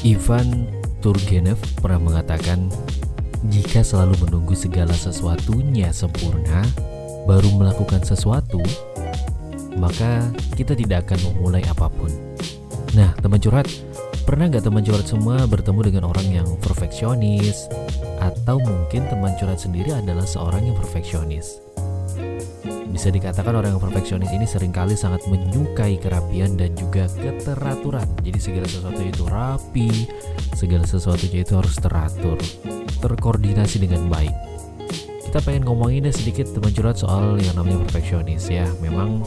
Ivan Turgenev pernah mengatakan, jika selalu menunggu segala sesuatunya sempurna, baru melakukan sesuatu, maka kita tidak akan memulai apa pun. Nah, teman curhat, pernah nggak teman curhat semua bertemu dengan orang yang perfeksionis? Atau mungkin teman curhat sendiri adalah seorang yang perfeksionis? Bisa dikatakan orang yang perfeksionis ini sering kali sangat menyukai kerapian dan juga keteraturan. Jadi segala sesuatu itu rapi, segala sesuatunya itu harus teratur, terkoordinasi dengan baik. Kita pengen ngomongin deh sedikit teman curhat soal yang namanya perfeksionis ya. Memang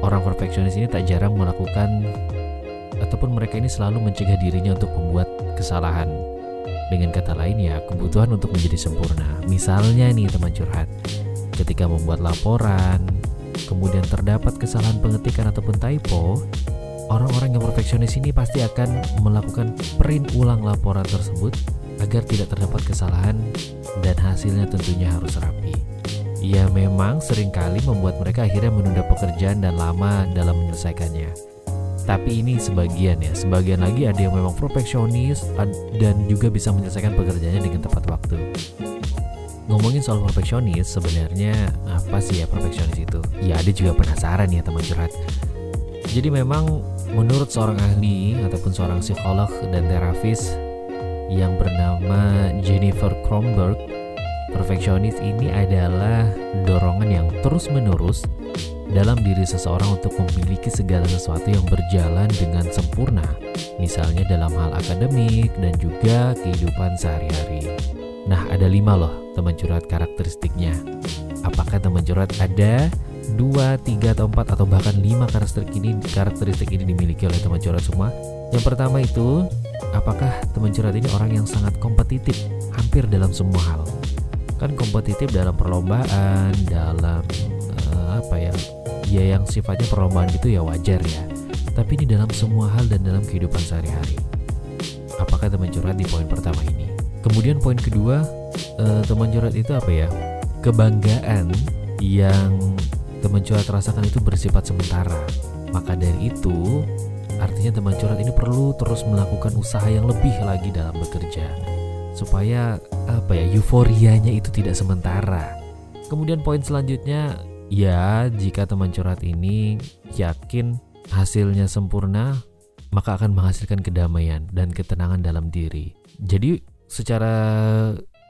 orang perfeksionis ini tak jarang melakukan ataupun mereka ini selalu mencegah dirinya untuk membuat kesalahan. Dengan kata lain ya, kebutuhan untuk menjadi sempurna. Misalnya nih teman curhat, ketika membuat laporan, kemudian terdapat kesalahan pengetikan ataupun typo, orang-orang yang perfeksionis ini pasti akan melakukan print ulang laporan tersebut agar tidak terdapat kesalahan dan hasilnya tentunya harus rapi. Ya memang sering kali membuat mereka akhirnya menunda pekerjaan dan lama dalam menyelesaikannya. Tapi ini sebagian ya, sebagian lagi ada yang memang perfeksionis dan juga bisa menyelesaikan pekerjaannya dengan tepat waktu ngomongin soal perfeksionis, sebenarnya apa sih ya perfeksionis itu? Ya ada juga penasaran ya teman curhat. Jadi memang menurut seorang ahli ataupun seorang psikolog dan terapis yang bernama Jennifer Kronberg, perfeksionis ini adalah dorongan yang terus-menerus dalam diri seseorang untuk memiliki segala sesuatu yang berjalan dengan sempurna, misalnya dalam hal akademik dan juga kehidupan sehari-hari. Nah, ada lima loh teman curhat karakteristiknya. Apakah teman curhat ada dua, tiga atau empat atau bahkan lima karakteristik ini karakteristik ini dimiliki oleh teman curhat semua? Yang pertama itu, apakah teman curhat ini orang yang sangat kompetitif hampir dalam semua hal? Kan kompetitif dalam perlombaan, dalam uh, apa ya? Ya yang sifatnya perlombaan itu ya wajar ya. Tapi ini dalam semua hal dan dalam kehidupan sehari-hari. Apakah teman curhat di poin pertama ini? Kemudian poin kedua, uh, teman curhat itu apa ya? Kebanggaan yang teman curhat rasakan itu bersifat sementara. Maka dari itu, artinya teman curhat ini perlu terus melakukan usaha yang lebih lagi dalam bekerja supaya apa ya euforianya itu tidak sementara. Kemudian poin selanjutnya, ya jika teman curhat ini yakin hasilnya sempurna, maka akan menghasilkan kedamaian dan ketenangan dalam diri. Jadi secara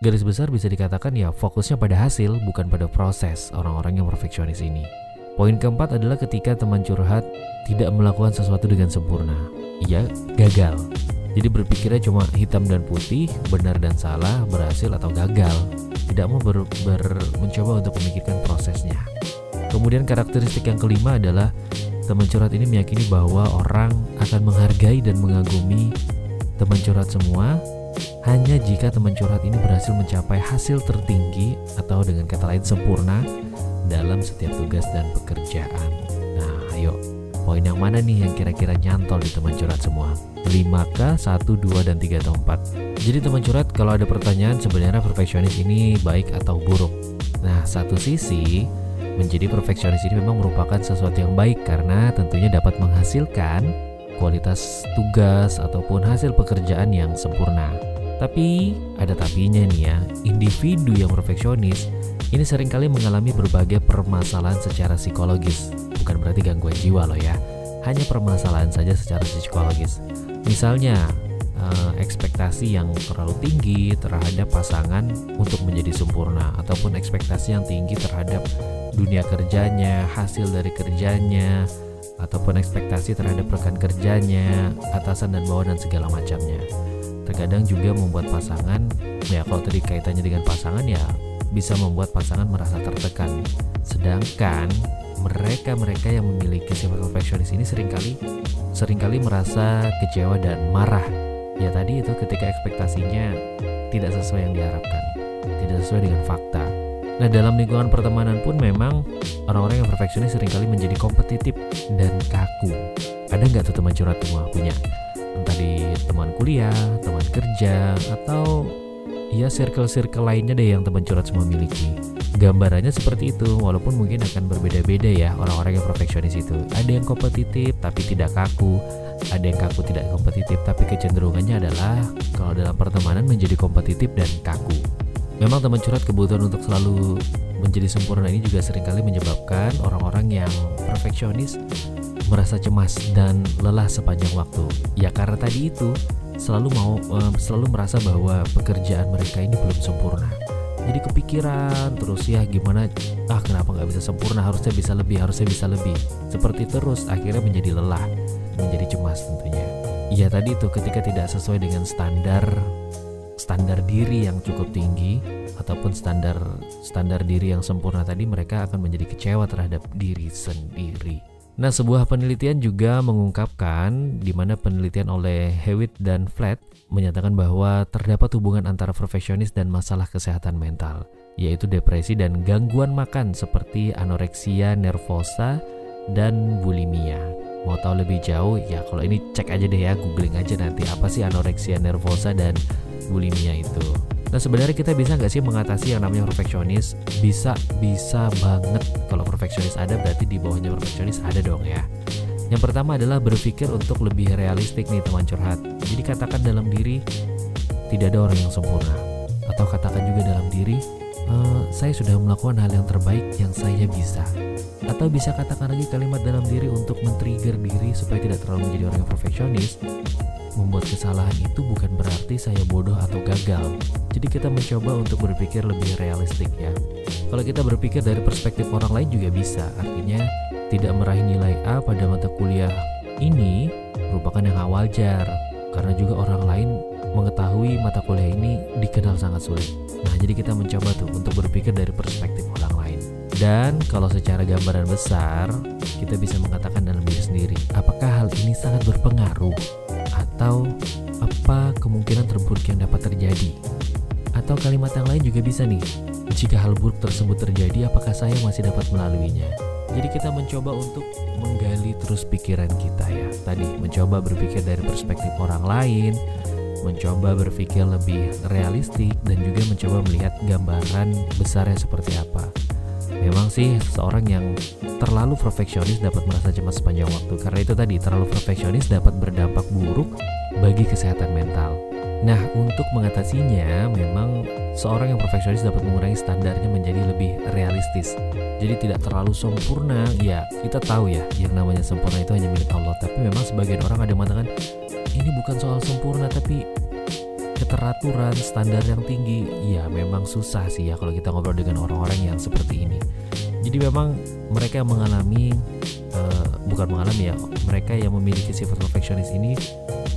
garis besar bisa dikatakan ya fokusnya pada hasil bukan pada proses orang-orang yang perfeksionis ini. Poin keempat adalah ketika teman curhat tidak melakukan sesuatu dengan sempurna. Ia gagal. Jadi berpikirnya cuma hitam dan putih, benar dan salah, berhasil atau gagal. Tidak mau ber, ber, mencoba untuk memikirkan prosesnya. Kemudian karakteristik yang kelima adalah teman curhat ini meyakini bahwa orang akan menghargai dan mengagumi teman curhat semua hanya jika teman curhat ini berhasil mencapai hasil tertinggi atau dengan kata lain sempurna dalam setiap tugas dan pekerjaan. Nah, ayo, poin yang mana nih yang kira-kira nyantol di teman curhat semua? 5K, 1, 2, dan 3 atau 4. Jadi teman curhat kalau ada pertanyaan sebenarnya perfeksionis ini baik atau buruk. Nah, satu sisi menjadi perfeksionis ini memang merupakan sesuatu yang baik karena tentunya dapat menghasilkan kualitas tugas ataupun hasil pekerjaan yang sempurna. Tapi ada tapinya nih ya, individu yang perfeksionis ini sering kali mengalami berbagai permasalahan secara psikologis. Bukan berarti gangguan jiwa loh ya, hanya permasalahan saja secara psikologis. Misalnya, eh, ekspektasi yang terlalu tinggi terhadap pasangan untuk menjadi sempurna ataupun ekspektasi yang tinggi terhadap dunia kerjanya, hasil dari kerjanya, ataupun ekspektasi terhadap rekan kerjanya, atasan dan bawahan dan segala macamnya. Terkadang juga membuat pasangan ya kalau tadi kaitannya dengan pasangan ya bisa membuat pasangan merasa tertekan. Sedangkan mereka-mereka yang memiliki sifat perfeksionis ini sering kali sering kali merasa kecewa dan marah. Ya tadi itu ketika ekspektasinya tidak sesuai yang diharapkan tidak sesuai dengan fakta Nah dalam lingkungan pertemanan pun memang orang-orang yang perfeksionis sering kali menjadi kompetitif dan kaku. Ada nggak tuh teman curhat semua punya? entah di teman kuliah, teman kerja, atau ya circle-circle lainnya deh yang teman curhat semua miliki. Gambarannya seperti itu, walaupun mungkin akan berbeda-beda ya orang-orang yang perfeksionis itu. Ada yang kompetitif tapi tidak kaku, ada yang kaku tidak kompetitif tapi kecenderungannya adalah kalau dalam pertemanan menjadi kompetitif dan kaku. Memang teman curhat kebutuhan untuk selalu menjadi sempurna ini juga sering kali menyebabkan orang-orang yang perfeksionis merasa cemas dan lelah sepanjang waktu. Ya karena tadi itu selalu mau selalu merasa bahwa pekerjaan mereka ini belum sempurna. Jadi kepikiran terus ya gimana ah kenapa nggak bisa sempurna harusnya bisa lebih harusnya bisa lebih seperti terus akhirnya menjadi lelah menjadi cemas tentunya. Ya tadi itu ketika tidak sesuai dengan standar standar diri yang cukup tinggi ataupun standar standar diri yang sempurna tadi mereka akan menjadi kecewa terhadap diri sendiri. Nah, sebuah penelitian juga mengungkapkan di mana penelitian oleh Hewitt dan Flat menyatakan bahwa terdapat hubungan antara perfeksionis dan masalah kesehatan mental, yaitu depresi dan gangguan makan seperti anoreksia nervosa dan bulimia. Mau tahu lebih jauh ya kalau ini cek aja deh ya googling aja nanti apa sih anoreksia nervosa dan bulimia itu. Nah sebenarnya kita bisa nggak sih mengatasi yang namanya perfeksionis? Bisa, bisa banget. Kalau perfeksionis ada berarti di bawahnya perfeksionis ada dong ya. Yang pertama adalah berpikir untuk lebih realistik nih teman curhat. Jadi katakan dalam diri tidak ada orang yang sempurna. Atau katakan juga dalam diri e, saya sudah melakukan hal yang terbaik yang saya bisa. Atau bisa katakan lagi kalimat dalam diri untuk men-trigger diri supaya tidak terlalu menjadi orang yang perfeksionis membuat kesalahan itu bukan berarti saya bodoh atau gagal. Jadi kita mencoba untuk berpikir lebih realistik ya. Kalau kita berpikir dari perspektif orang lain juga bisa. Artinya tidak meraih nilai A pada mata kuliah ini merupakan yang wajar karena juga orang lain mengetahui mata kuliah ini dikenal sangat sulit. Nah, jadi kita mencoba tuh untuk berpikir dari perspektif orang lain. Dan kalau secara gambaran besar, kita bisa mengatakan dalam diri sendiri, apakah hal ini sangat berpengaruh atau apa kemungkinan terburuk yang dapat terjadi. Atau kalimat yang lain juga bisa nih, jika hal buruk tersebut terjadi apakah saya masih dapat melaluinya. Jadi kita mencoba untuk menggali terus pikiran kita ya. Tadi mencoba berpikir dari perspektif orang lain, mencoba berpikir lebih realistik dan juga mencoba melihat gambaran besarnya seperti apa. Memang sih seseorang yang terlalu perfeksionis dapat merasa cemas sepanjang waktu karena itu tadi terlalu perfeksionis dapat berdampak buruk bagi kesehatan mental. Nah, untuk mengatasinya, memang seorang yang perfeksionis dapat mengurangi standarnya menjadi lebih realistis. Jadi tidak terlalu sempurna. Ya, kita tahu ya, yang namanya sempurna itu hanya milik Allah. Tapi memang sebagian orang ada yang mengatakan ini bukan soal sempurna, tapi keteraturan standar yang tinggi ya memang susah sih ya kalau kita ngobrol dengan orang-orang yang seperti ini jadi memang mereka yang mengalami uh, bukan mengalami ya mereka yang memiliki sifat perfeksionis ini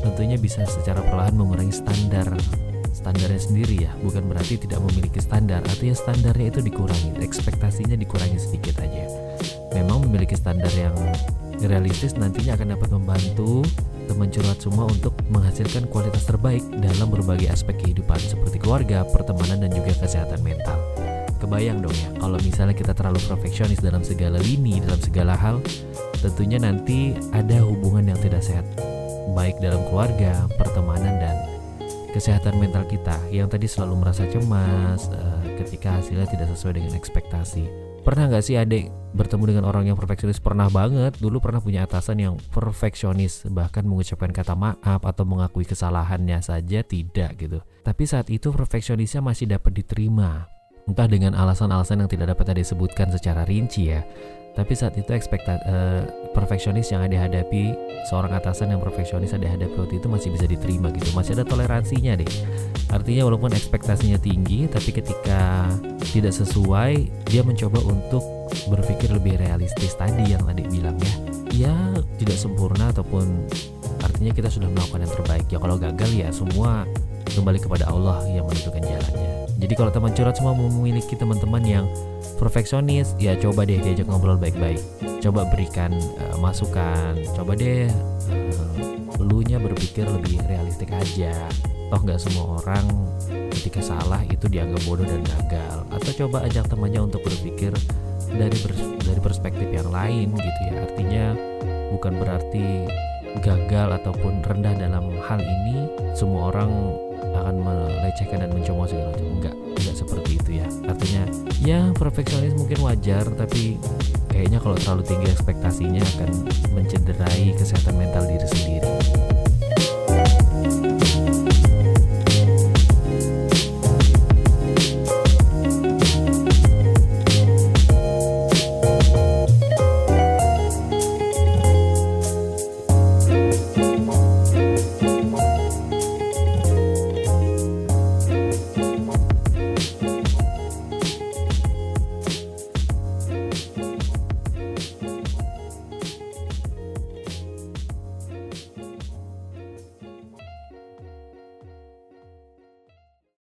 tentunya bisa secara perlahan mengurangi standar standarnya sendiri ya bukan berarti tidak memiliki standar artinya standarnya itu dikurangi ekspektasinya dikurangi sedikit aja memang memiliki standar yang realistis nantinya akan dapat membantu teman curhat semua untuk menghasilkan kualitas terbaik dalam berbagai aspek kehidupan seperti keluarga, pertemanan, dan juga kesehatan mental. Kebayang dong ya, kalau misalnya kita terlalu perfeksionis dalam segala lini, dalam segala hal, tentunya nanti ada hubungan yang tidak sehat, baik dalam keluarga, pertemanan, dan kesehatan mental kita yang tadi selalu merasa cemas uh, ketika hasilnya tidak sesuai dengan ekspektasi. Pernah nggak sih adik bertemu dengan orang yang perfeksionis? Pernah banget. Dulu pernah punya atasan yang perfeksionis, bahkan mengucapkan kata maaf atau mengakui kesalahannya saja tidak gitu. Tapi saat itu perfeksionisnya masih dapat diterima. Entah dengan alasan-alasan yang tidak dapat disebutkan secara rinci ya. Tapi saat itu ekspekta uh, perfeksionis yang ada hadapi seorang atasan yang perfeksionis ada hadapi waktu itu masih bisa diterima gitu. Masih ada toleransinya deh. Artinya walaupun ekspektasinya tinggi, tapi ketika tidak sesuai, dia mencoba untuk berpikir lebih realistis tadi yang tadi bilang ya. Ya tidak sempurna ataupun artinya kita sudah melakukan yang terbaik. Ya kalau gagal ya semua kembali kepada Allah yang menentukan jalannya. Jadi kalau teman curhat semua memiliki teman-teman yang perfeksionis, ya coba deh diajak ngobrol baik-baik. Coba berikan uh, masukan, coba deh uh, elunya berpikir lebih realistik aja toh nggak semua orang ketika salah itu dianggap bodoh dan gagal atau coba ajak temannya untuk berpikir dari dari perspektif yang lain gitu ya artinya bukan berarti gagal ataupun rendah dalam hal ini semua orang akan melecehkan dan mencemooh segala macam. Enggak enggak seperti itu ya. Artinya ya perfeksionis mungkin wajar tapi kayaknya kalau terlalu tinggi ekspektasinya akan mencederai kesehatan mental diri sendiri